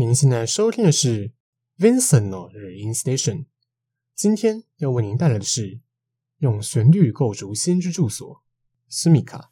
您现在收听的是 Vincent の日音 Station。今天要为您带来的是用旋律构筑心之住所，Sumika。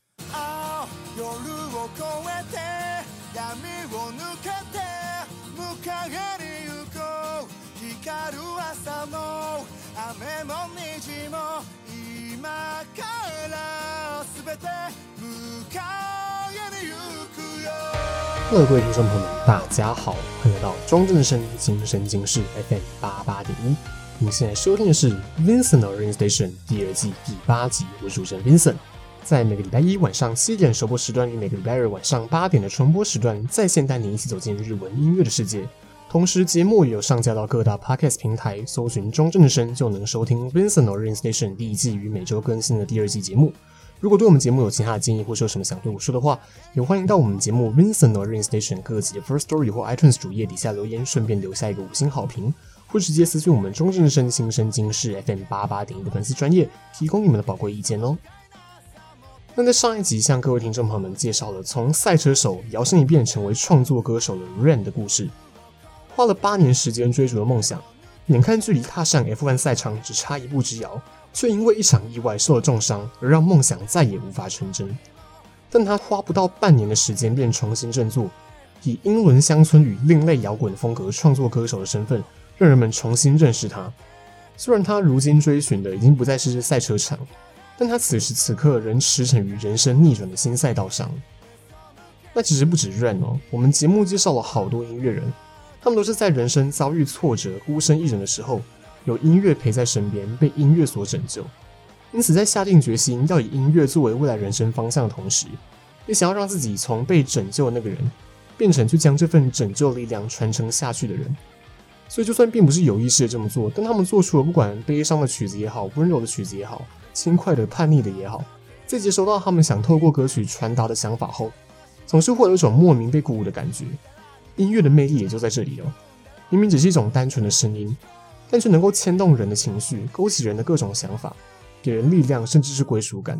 各位听众朋友们，大家好，欢迎来到庄正声今生今世 FM 八八点一。您现在收听的是 Vincent Rain Station 第二季第八集，我是主持人 Vincent。在每个礼拜一晚上七点首播时段与每个礼拜二晚上八点的重播时段，在线带您一起走进日文音乐的世界。同时，节目也有上架到各大 Podcast 平台，搜寻庄正声就能收听 Vincent Rain Station 第一季与每周更新的第二季节目。如果对我们节目有其他的建议，或是有什么想对我说的话，也欢迎到我们节目 Vincent 的 Rain Station 各集的 First Story 或 iTunes 主页底下留言，顺便留下一个五星好评，或直接私信我们中正声新声今事 FM 八八点一的粉丝专业，提供你们的宝贵意见哦。那在上一集向各位听众朋友们介绍了从赛车手摇身一变成为创作歌手的 Ren 的故事，花了八年时间追逐的梦想，眼看距离踏上 F1 赛场只差一步之遥。却因为一场意外受了重伤，而让梦想再也无法成真。但他花不到半年的时间便重新振作，以英伦乡村与另类摇滚风格创作歌手的身份，让人们重新认识他。虽然他如今追寻的已经不再是赛车场，但他此时此刻仍驰骋于人生逆转的新赛道上。那其实不止 Ren 哦，我们节目介绍了好多音乐人，他们都是在人生遭遇挫折、孤身一人的时候。有音乐陪在身边，被音乐所拯救，因此在下定决心要以音乐作为未来人生方向的同时，也想要让自己从被拯救的那个人，变成去将这份拯救力量传承下去的人。所以，就算并不是有意识的这么做，但他们做出了不管悲伤的曲子也好，温柔的曲子也好，轻快的、叛逆的也好，在接收到他们想透过歌曲传达的想法后，总是会有一种莫名被鼓舞的感觉。音乐的魅力也就在这里哦，明明只是一种单纯的声音。但却能够牵动人的情绪，勾起人的各种想法，给人力量，甚至是归属感。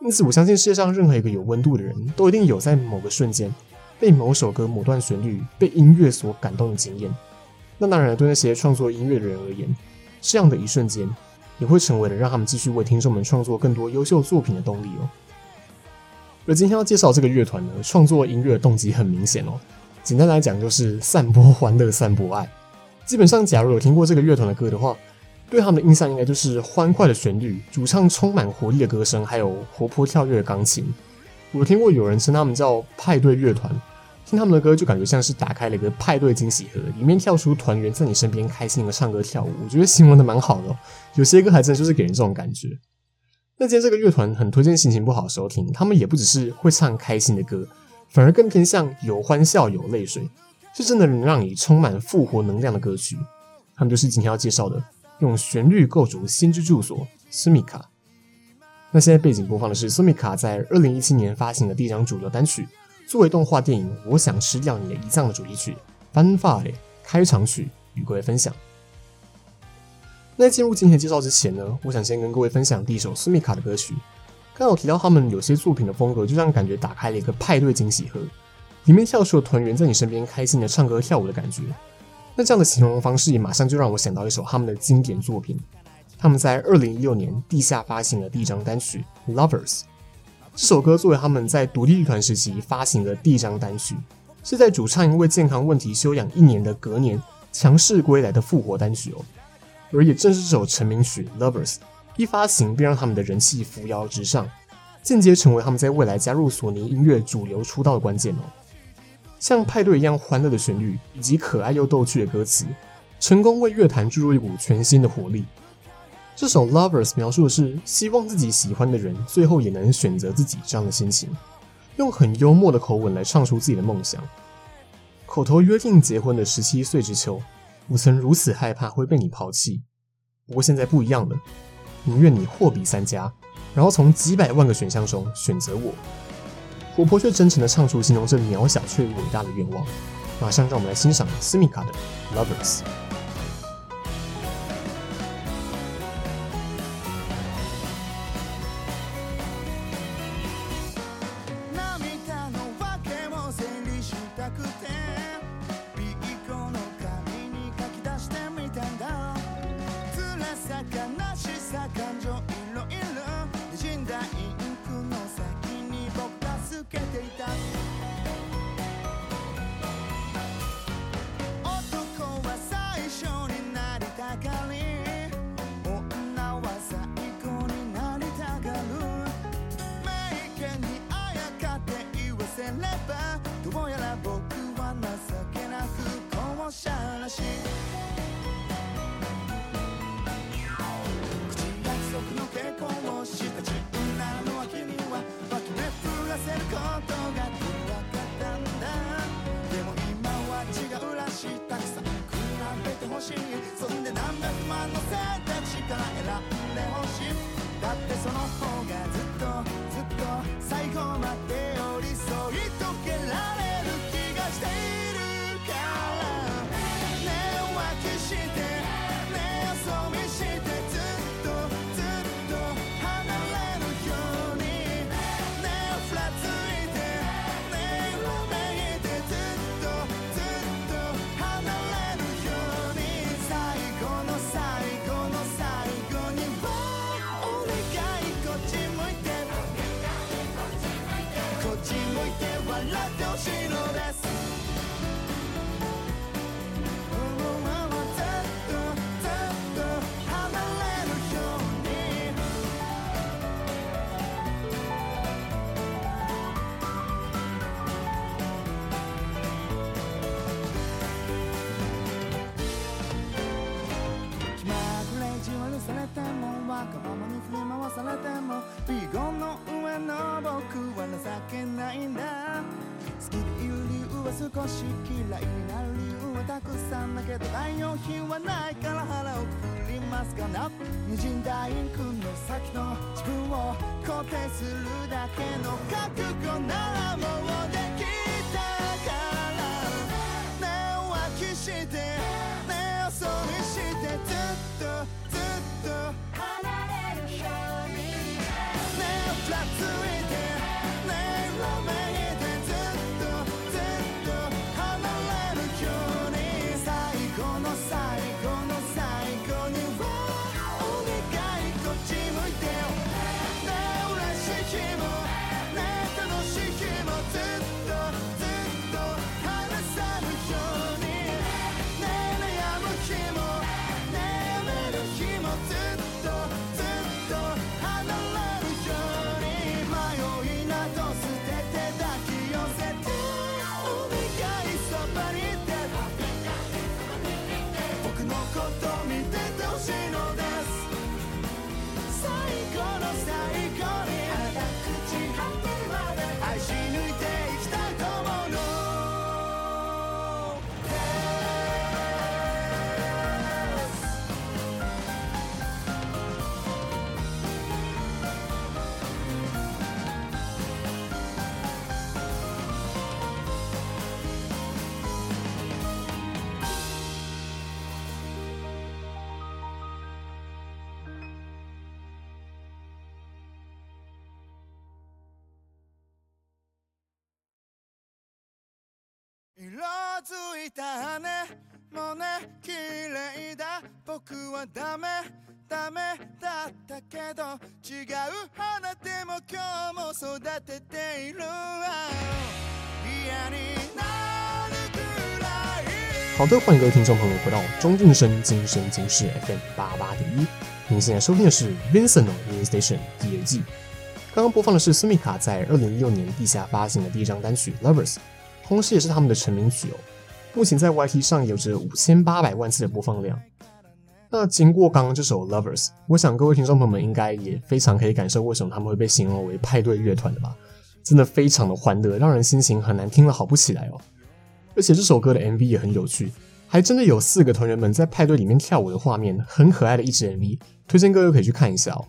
因此，我相信世界上任何一个有温度的人都一定有在某个瞬间被某首歌、某段旋律、被音乐所感动的经验。那当然，对那些创作音乐的人而言，这样的一瞬间也会成为了让他们继续为听众们创作更多优秀作品的动力哦。而今天要介绍这个乐团呢，创作音乐的动机很明显哦，简单来讲就是散播欢乐、散播爱。基本上，假如有听过这个乐团的歌的话，对他们的印象应该就是欢快的旋律、主唱充满活力的歌声，还有活泼跳跃的钢琴。我听过有人称他们叫派对乐团，听他们的歌就感觉像是打开了一个派对惊喜盒，里面跳出团员在你身边开心的唱歌跳舞。我觉得形容的蛮好的，有些歌还真的就是给人这种感觉。那今天这个乐团很推荐心情不好的时候听，他们也不只是会唱开心的歌，反而更偏向有欢笑有泪水。是真的能让你充满复活能量的歌曲，他们就是今天要介绍的用旋律构筑心之住所 Sumika。那现在背景播放的是 Sumika 在二零一七年发行的第一张主流单曲，作为动画电影《我想吃掉你的胰脏》的主题曲翻翻开场曲，与各位分享。那进入今天介绍之前呢，我想先跟各位分享第一首 Sumika 的歌曲。刚有提到他们有些作品的风格，就让感觉打开了一个派对惊喜盒。里面跳出了团员在你身边开心的唱歌跳舞的感觉，那这样的形容方式也马上就让我想到一首他们的经典作品。他们在二零一六年地下发行了第一张单曲《Lovers》，这首歌作为他们在独立乐团时期发行的第一张单曲，是在主唱因为健康问题休养一年的隔年强势归来的复活单曲哦。而也正是这首成名曲《Lovers》一发行便让他们的人气扶摇直上，间接成为他们在未来加入索尼音乐主流出道的关键哦。像派对一样欢乐的旋律，以及可爱又逗趣的歌词，成功为乐坛注入一股全新的活力。这首《Lovers》描述的是希望自己喜欢的人最后也能选择自己这样的心情，用很幽默的口吻来唱出自己的梦想。口头约定结婚的十七岁之秋，我曾如此害怕会被你抛弃，不过现在不一样了，宁愿你货比三家，然后从几百万个选项中选择我。琥珀却真诚地唱出形容这渺小却伟大的愿望。马上让我们来欣赏斯米卡的《Lovers》。笑ってほしいのです。な渗んだインクの先の自分を肯定するだけの覚悟ならもうね。いたねもうね綺丽だ仆はダメダメだったけど违う花でも今日も育てているわ嫌になるぐらい好的，欢迎各位听众朋友回到中正生今生今世 FM 八八点一。您现在收听的是 Vincent Radio Station 第二季。刚刚播放的是 Sumika 在二零一六年地下发行的第一张单曲 Lovers，同时也是他们的成名曲哦。 目前在 YT 上有着五千八百万次的播放量。那经过刚刚这首 Lovers，我想各位听众朋友们应该也非常可以感受为什么他们会被形容为派对乐团的吧？真的非常的欢乐，让人心情很难听了好不起来哦。而且这首歌的 MV 也很有趣，还真的有四个团员们在派对里面跳舞的画面，很可爱的一支 MV，推荐各位可以去看一下哦。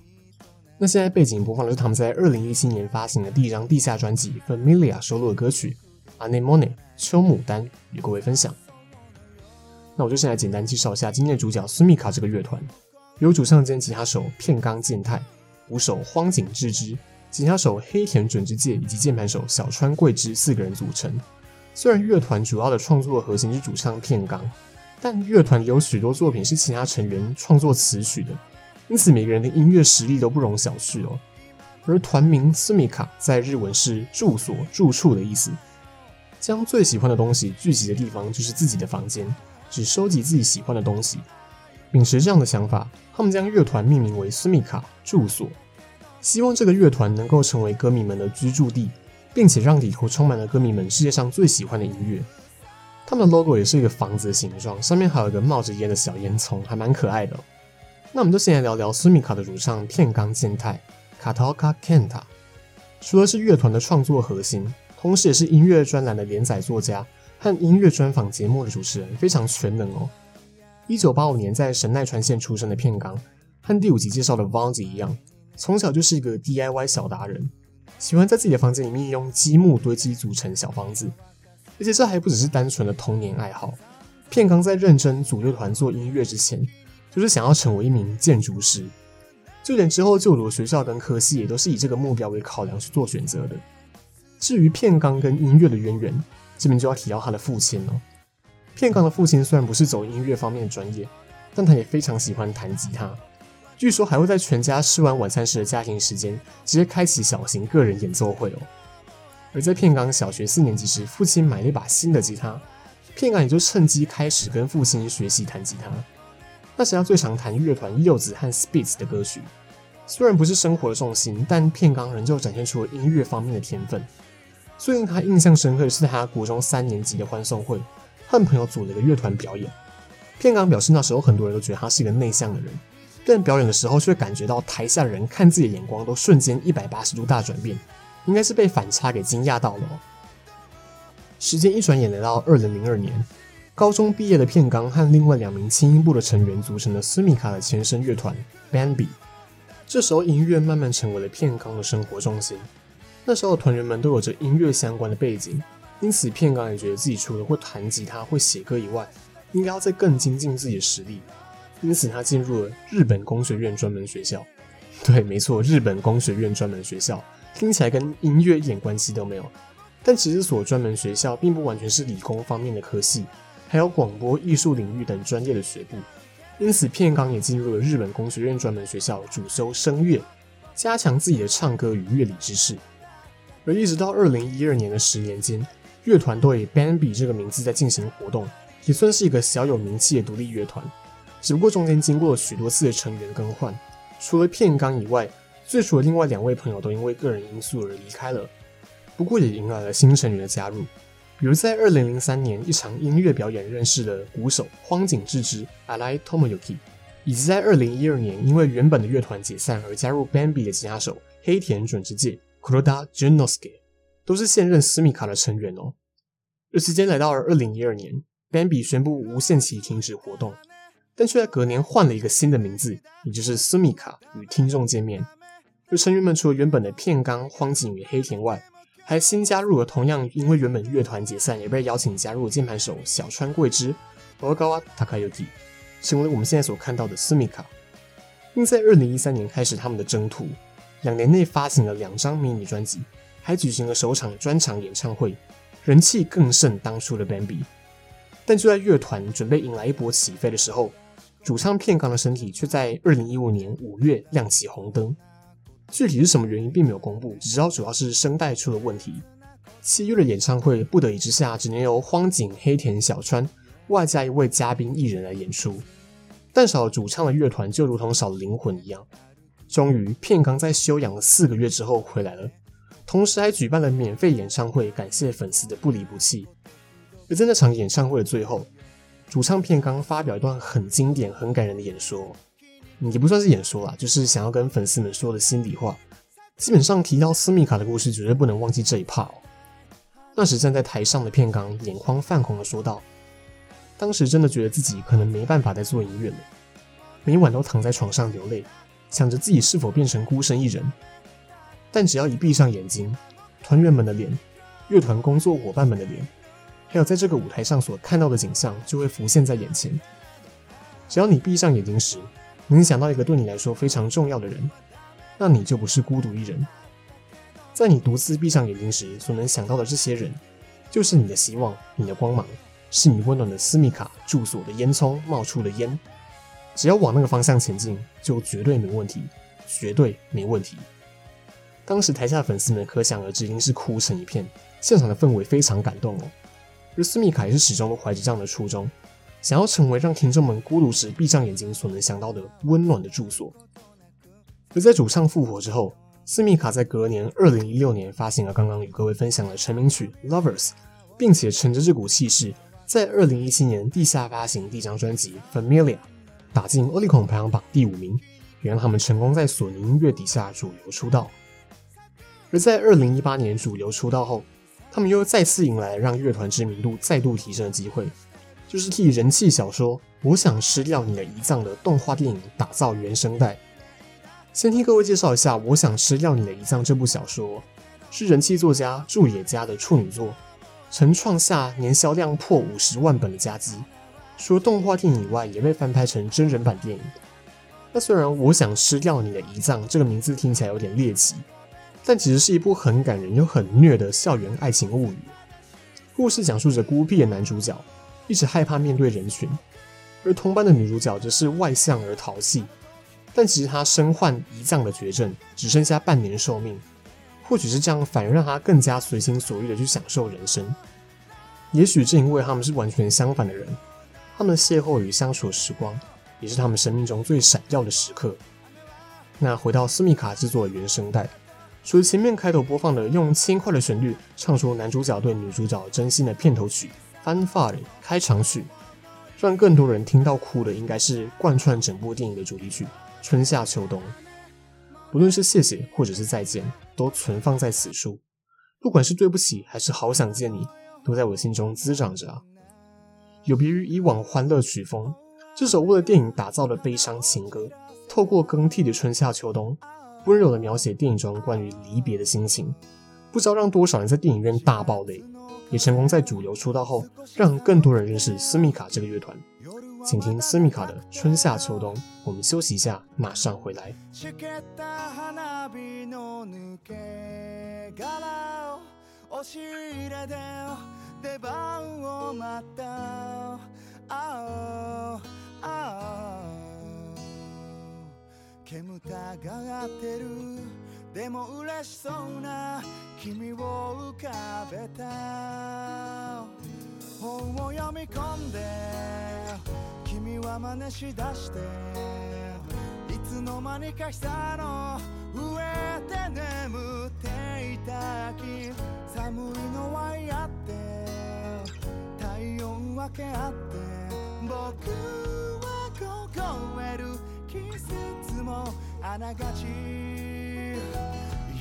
那现在背景播放的是他们在二零一七年发行的第一张地下专辑《Familia》收录的歌曲《Anemone》秋牡丹，与各位分享。那我就先来简单介绍一下今天的主角 Sumika 这个乐团，由主唱兼吉他手片冈健太、鼓手荒井智之、吉他手黑田准之介以及键盘手小川贵之四个人组成。虽然乐团主要的创作核心是主唱片冈，但乐团有许多作品是其他成员创作词曲的，因此每个人的音乐实力都不容小觑哦。而团名 Sumika 在日文是住所、住处的意思，将最喜欢的东西聚集的地方就是自己的房间，只收集自己喜欢的东西。秉持这样的想法，他们将乐团命名为 Sumika 住所，希望这个乐团能够成为歌迷们的居住地。并且让里头充满了歌迷们世界上最喜欢的音乐。他们的 logo 也是一个房子的形状，上面还有一个冒着烟的小烟囱，还蛮可爱的。那我们就先来聊聊 Sumika 的主唱片冈健太 （Katoka Kenta。除了是乐团的创作核心，同时也是音乐专栏的连载作家和音乐专访节目的主持人，非常全能哦。一九八五年在神奈川县出生的片冈，和第五集介绍的 Vons 一样，从小就是一个 DIY 小达人。喜欢在自己的房间里面用积木堆积组成小房子，而且这还不只是单纯的童年爱好。片冈在认真组乐团做音乐之前，就是想要成为一名建筑师，就连之后就读学校跟科系也都是以这个目标为考量去做选择的。至于片冈跟音乐的渊源，这边就要提到他的父亲哦。片冈的父亲虽然不是走音乐方面的专业，但他也非常喜欢弹吉他。据说还会在全家吃完晚餐时的家庭时间，直接开启小型个人演奏会哦。而在片冈小学四年级时，父亲买了一把新的吉他，片冈也就趁机开始跟父亲学习弹吉他。那时他最常弹乐团柚子和 Spitz 的歌曲。虽然不是生活的重心，但片冈仍旧展现出了音乐方面的天分。最令他印象深刻的是他国中三年级的欢送会，和朋友组了一个乐团表演。片冈表示那时候很多人都觉得他是一个内向的人。但表演的时候，却感觉到台下的人看自己的眼光都瞬间一百八十度大转变，应该是被反差给惊讶到了哦。时间一转眼来到二零零二年，高中毕业的片冈和另外两名轻音部的成员组成了 Sumika 的前身乐团 Bambi。这时候音乐慢慢成为了片冈的生活重心。那时候团员们都有着音乐相关的背景，因此片冈也觉得自己除了会弹吉他、会写歌以外，应该要再更精进自己的实力。因此他进入了日本工学院专门学校。对，没错，日本工学院专门学校听起来跟音乐一点关系都没有。但其实所专门学校并不完全是理工方面的科系，还有广播艺术领域等专业的学部。因此，片冈也进入了日本工学院专门学校，主修声乐，加强自己的唱歌与乐理知识。而一直到二零一二年的十年间，乐团都以 Bambi 这个名字在进行活动，也算是一个小有名气的独立乐团。只不过中间经过了许多次的成员更换，除了片冈以外，最初的另外两位朋友都因为个人因素而离开了。不过也迎来了新成员的加入，比如在二零零三年一场音乐表演认识的鼓手荒井智之 （Arai Tomoyuki），以及在二零一二年因为原本的乐团解散而加入 Bambi 的吉他手黑田准之介 （Kuroda Junosuke 都是现任 Sumika 的成员哦。而时间来到了二零一二年，Bambi 宣布无限期停止活动，但却在隔年换了一个新的名字，也就是 Sumika 与听众见面。而成员们除了原本的片冈、荒井与黑田外，还新加入了同样因为原本乐团解散也被邀请加入的键盘手小川贵之 Ogawa Takayuki，成为我们现在所看到的 Sumika。并在二零一三年开始他们的征途，两年内发行了两张迷你专辑，还举行了首场专场演唱会，人气更胜当初的 Bambi。但就在乐团准备迎来一波起飞的时候，主唱片冈的身体却在二零一五年五月亮起红灯。具体是什么原因并没有公布，只知道主要是声带出了问题。七月的演唱会不得已之下，只能由荒井、黑田、小川外加一位嘉宾艺人来演出。但少了主唱的乐团就如同少了灵魂一样。终于，片冈在休养了四个月之后回来了，同时还举办了免费演唱会，感谢粉丝的不离不弃。而在那场演唱会的最后，主唱片冈发表一段很经典、很感人的演说。也不算是演说啦，就是想要跟粉丝们说的心里话。基本上提到斯密卡的故事，绝对不能忘记这一 part。那时站在台上的片冈眼眶泛红的说道：“当时真的觉得自己可能没办法再做音乐了，每晚都躺在床上流泪，想着自己是否变成孤身一人。但只要一闭上眼睛，团员们的脸、乐团工作伙伴们的脸，还有在这个舞台上所看到的景象，就会浮现在眼前。只要你闭上眼睛时，能想到一个对你来说非常重要的人，那你就不是孤独一人。在你独自闭上眼睛时，所能想到的这些人，就是你的希望、你的光芒，是你温暖的斯米卡住所的烟囱冒出的烟。只要往那个方向前进，就绝对没问题，绝对没问题。当时台下的粉丝们可想而知，已经是哭成一片，现场的氛围非常感动哦。而斯密卡也是始终都怀着这样的初衷。想要成为让听众们孤独时闭上眼睛所能想到的温暖的住所。而在主唱复活之后，斯密卡在隔年二零一六年发行了刚刚与各位分享的成名曲《Lovers》，并且乘着这股气势，在二零一七年地下发行第一张专辑《Familia》，打进 Oricon 排行榜第五名，也让他们成功在索尼音乐底下主流出道。而在二零一八年主流出道后，他们又再次迎来让乐团知名度再度提升的机会。就是替人气小说《我想吃掉你的胰脏》的动画电影打造原声带。先替各位介绍一下《我想吃掉你的胰脏》这部小说，是人气作家楮野家的处女作，曾创下年销量破五十万本的佳绩。除了动画电影以外，也被翻拍成真人版电影。那虽然《我想吃掉你的胰脏》这个名字听起来有点猎奇，但其实是一部很感人又很虐的校园爱情物语。故事讲述着孤僻的男主角。一直害怕面对人群，而同班的女主角则是外向而淘气，但其实她身患胰脏的绝症，只剩下半年寿命。或许是这样，反而让她更加随心所欲的去享受人生。也许正因为他们是完全相反的人，他们的邂逅与相处的时光，也是他们生命中最闪耀的时刻。那回到斯密卡制作的原声带，除了前面开头播放的用轻快的旋律唱出男主角对女主角真心的片头曲。Fanfare 开场曲，让更多人听到哭的，应该是贯穿整部电影的主题曲《春夏秋冬》。不论是谢谢或者是再见，都存放在此处。不管是对不起还是好想见你，都在我心中滋长着啊。有别于以往欢乐曲风，这首为了电影打造的悲伤情歌，透过更替的春夏秋冬，温柔地描写电影中关于离别的心情，不知道让多少人在电影院大爆泪，也成功在主流出道后，让更多人认识斯密卡这个乐团。请听斯密卡的《春夏秋冬》，我们休息一下，马上回来。出番を待った。あああ煙たがってる。でも嬉しそうな。君を浮かべた。本を読み込んで。君は真似しだして。いつの間にか下の上で眠っていた秋寒いのは嫌。けって僕は凍える季節もあながち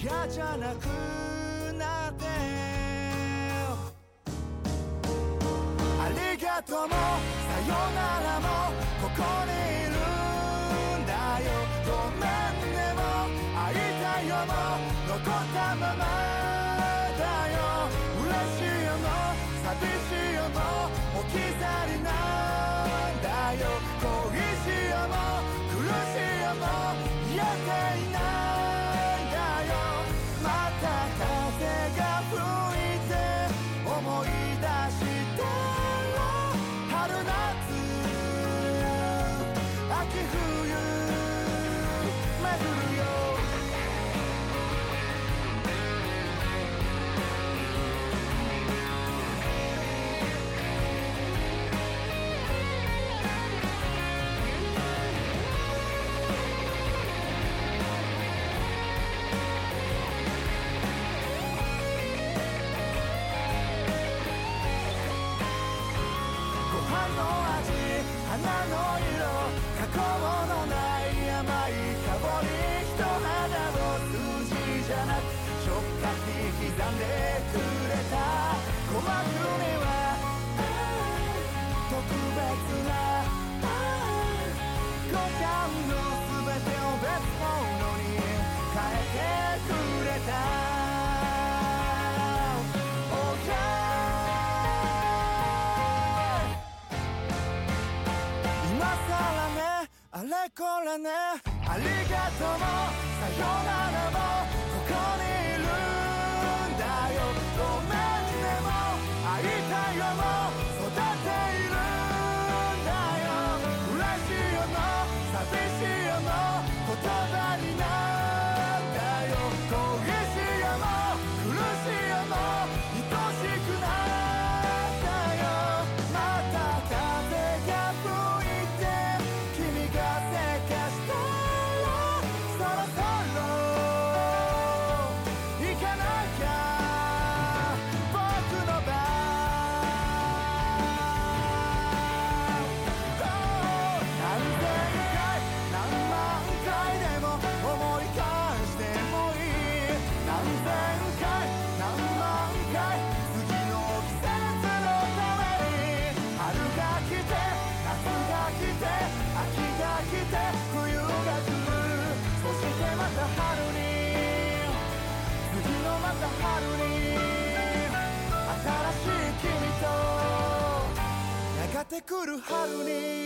嫌じゃなくなって。ありがとうも。さよならも。ここにいるんだよ。ごめんねも。会いたいよも。これねありがとう。もさよならも来る春に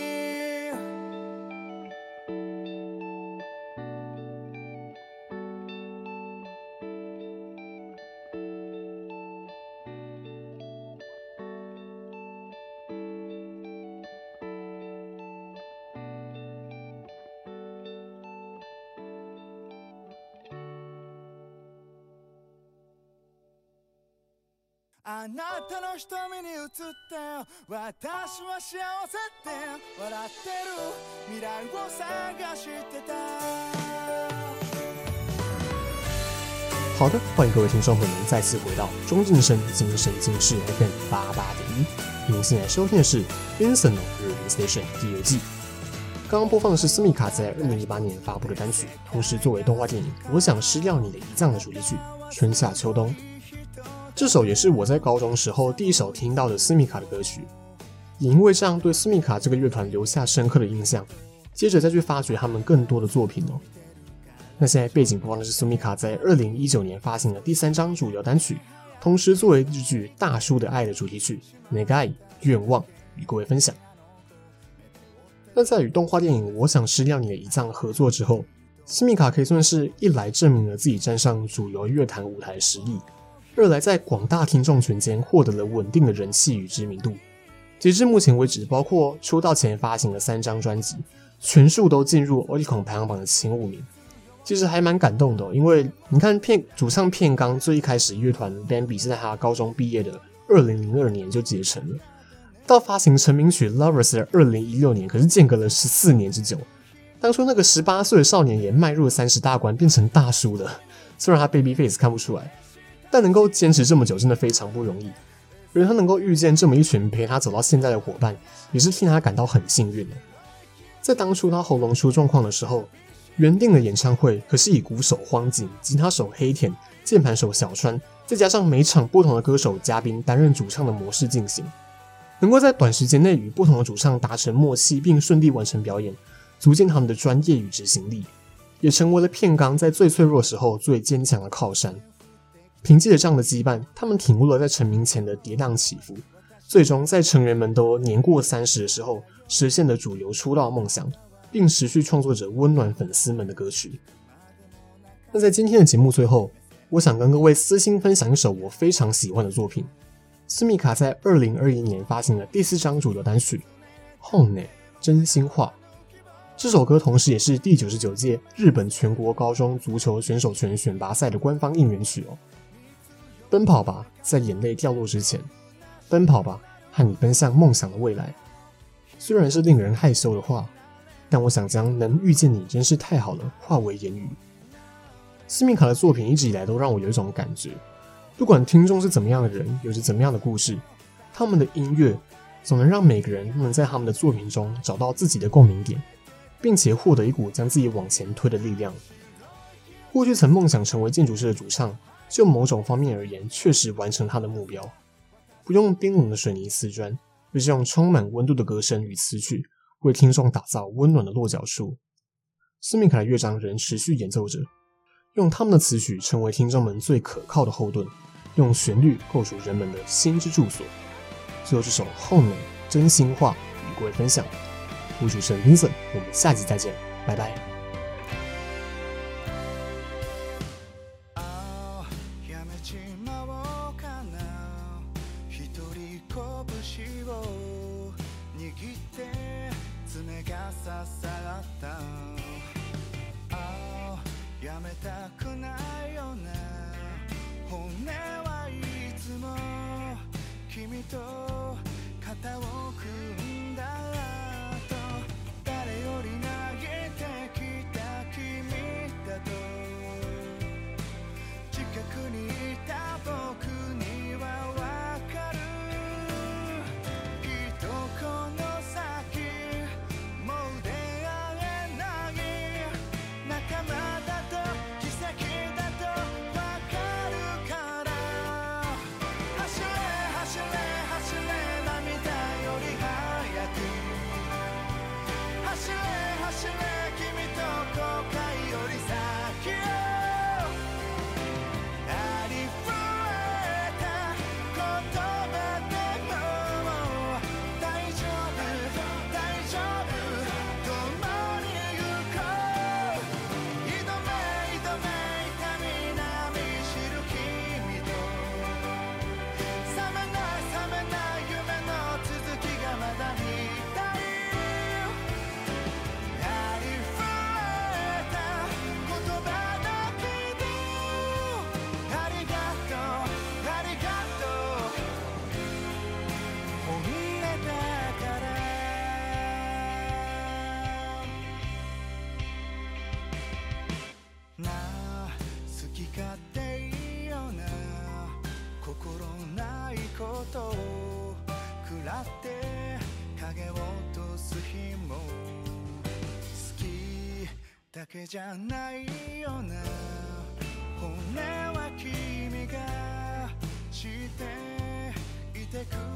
瞳に映って私は幸せって笑ってる未来を探してた好的，欢迎各位听众朋友们再次回到中正生精神进视 FM 八八点一。您现在收听的是 Vincent 日林 Station 第二季。刚刚播放的是斯密卡在二零一八年发布的单曲，同时作为动画电影《我想失掉你的胰脏》的主题曲《春夏秋冬》。 这首也是我在高中时候第一首听到的斯密卡的歌曲，也因为这样对斯密卡这个乐团留下深刻的印象。接着再去发掘他们更多的作品哦。那现在背景播放的是斯密卡在二零一九年发行的第三张主流单曲，同时作为日剧《大叔的爱》的主题曲《愿い愿望》与各位分享。那在与动画电影《我想吃掉你的胰脏》合作之后，斯密卡可以算是一来证明了自己站上主流乐坛舞台的实力。二来，在广大听众群间获得了稳定的人气与知名度。截至目前为止，包括出道前发行的三张专辑，全数都进入 Oricon 排行榜的前五名。其实还蛮感动的，因为你看片主唱片冈最一开始乐团 Bambi 是在他高中毕业的二零零二年就结成了，到发行成名曲 Lovers 的二零一六年，可是间隔了十四年之久。当初那个十八岁的少年也迈入三十大关，变成大叔了。虽然他 Baby Face 看不出来。但能够坚持这么久，真的非常不容易。而他能够遇见这么一群陪他走到现在的伙伴，也是替他感到很幸运的。在当初他喉咙出状况的时候，原定的演唱会可是以鼓手荒井、吉他手黑田、键盘手小川，再加上每场不同的歌手嘉宾担任主唱的模式进行。能够在短时间内与不同的主唱达成默契，并顺利完成表演，足见他们的专业与执行力，也成为了片冈在最脆弱时候最坚强的靠山。凭借着这样的羁绊，他们挺过了在成名前的跌宕起伏，最终在成员们都年过三十的时候，实现了主流出道梦想，并持续创作着温暖粉丝们的歌曲。那在今天的节目最后，我想跟各位私心分享一首我非常喜欢的作品，斯密卡在二零二一年发行的第四张主流单曲《Honne》真心话。这首歌同时也是第九十九届日本全国高中足球选手权选拔赛的官方应援曲哦。奔跑吧，在眼泪掉落之前；奔跑吧，和你奔向梦想的未来。虽然是令人害羞的话，但我想将“能遇见你真是太好了”化为言语。斯密卡的作品一直以来都让我有一种感觉，不管听众是怎么样的人，有着怎么样的故事，他们的音乐总能让每个人都能在他们的作品中找到自己的共鸣点，并且获得一股将自己往前推的力量。过去曾梦想成为建筑师的主唱。就某种方面而言，确实完成他的目标，不用冰冷的水泥瓷砖，而是用充满温度的歌声与词曲，为听众打造温暖的落脚处。斯密卡的乐章仍持续演奏着，用他们的词曲成为听众们最可靠的后盾，用旋律构筑人们的心之住所。最后这首《Honne》真心话与各位分享，我是主持人 Vincent，我们下集再见，拜拜。じゃないよな。骨は君がしていてくれ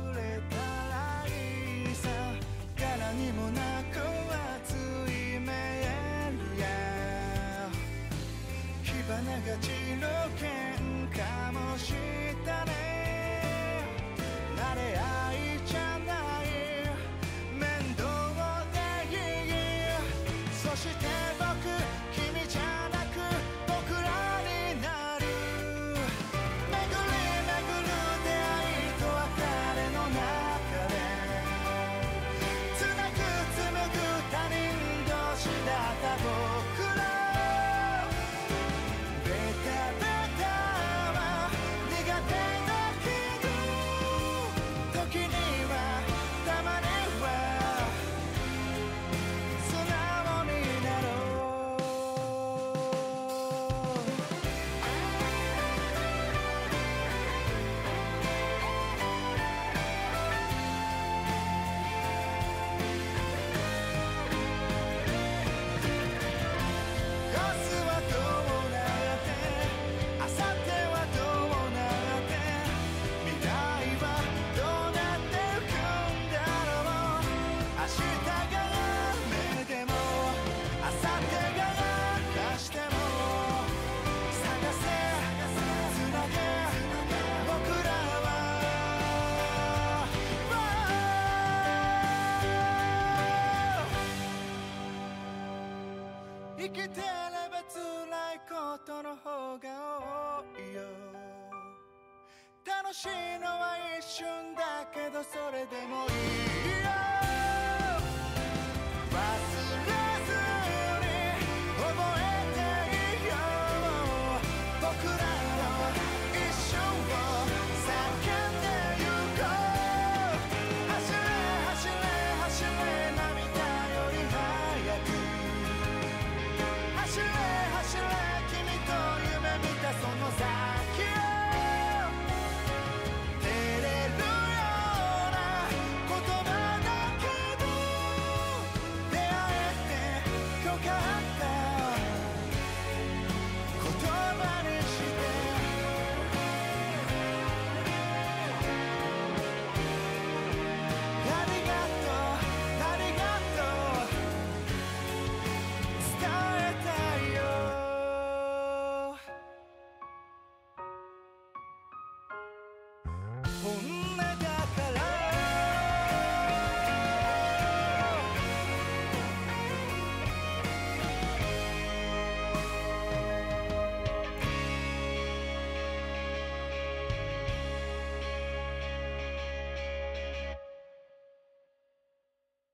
しいのは一瞬だけどそれでもいい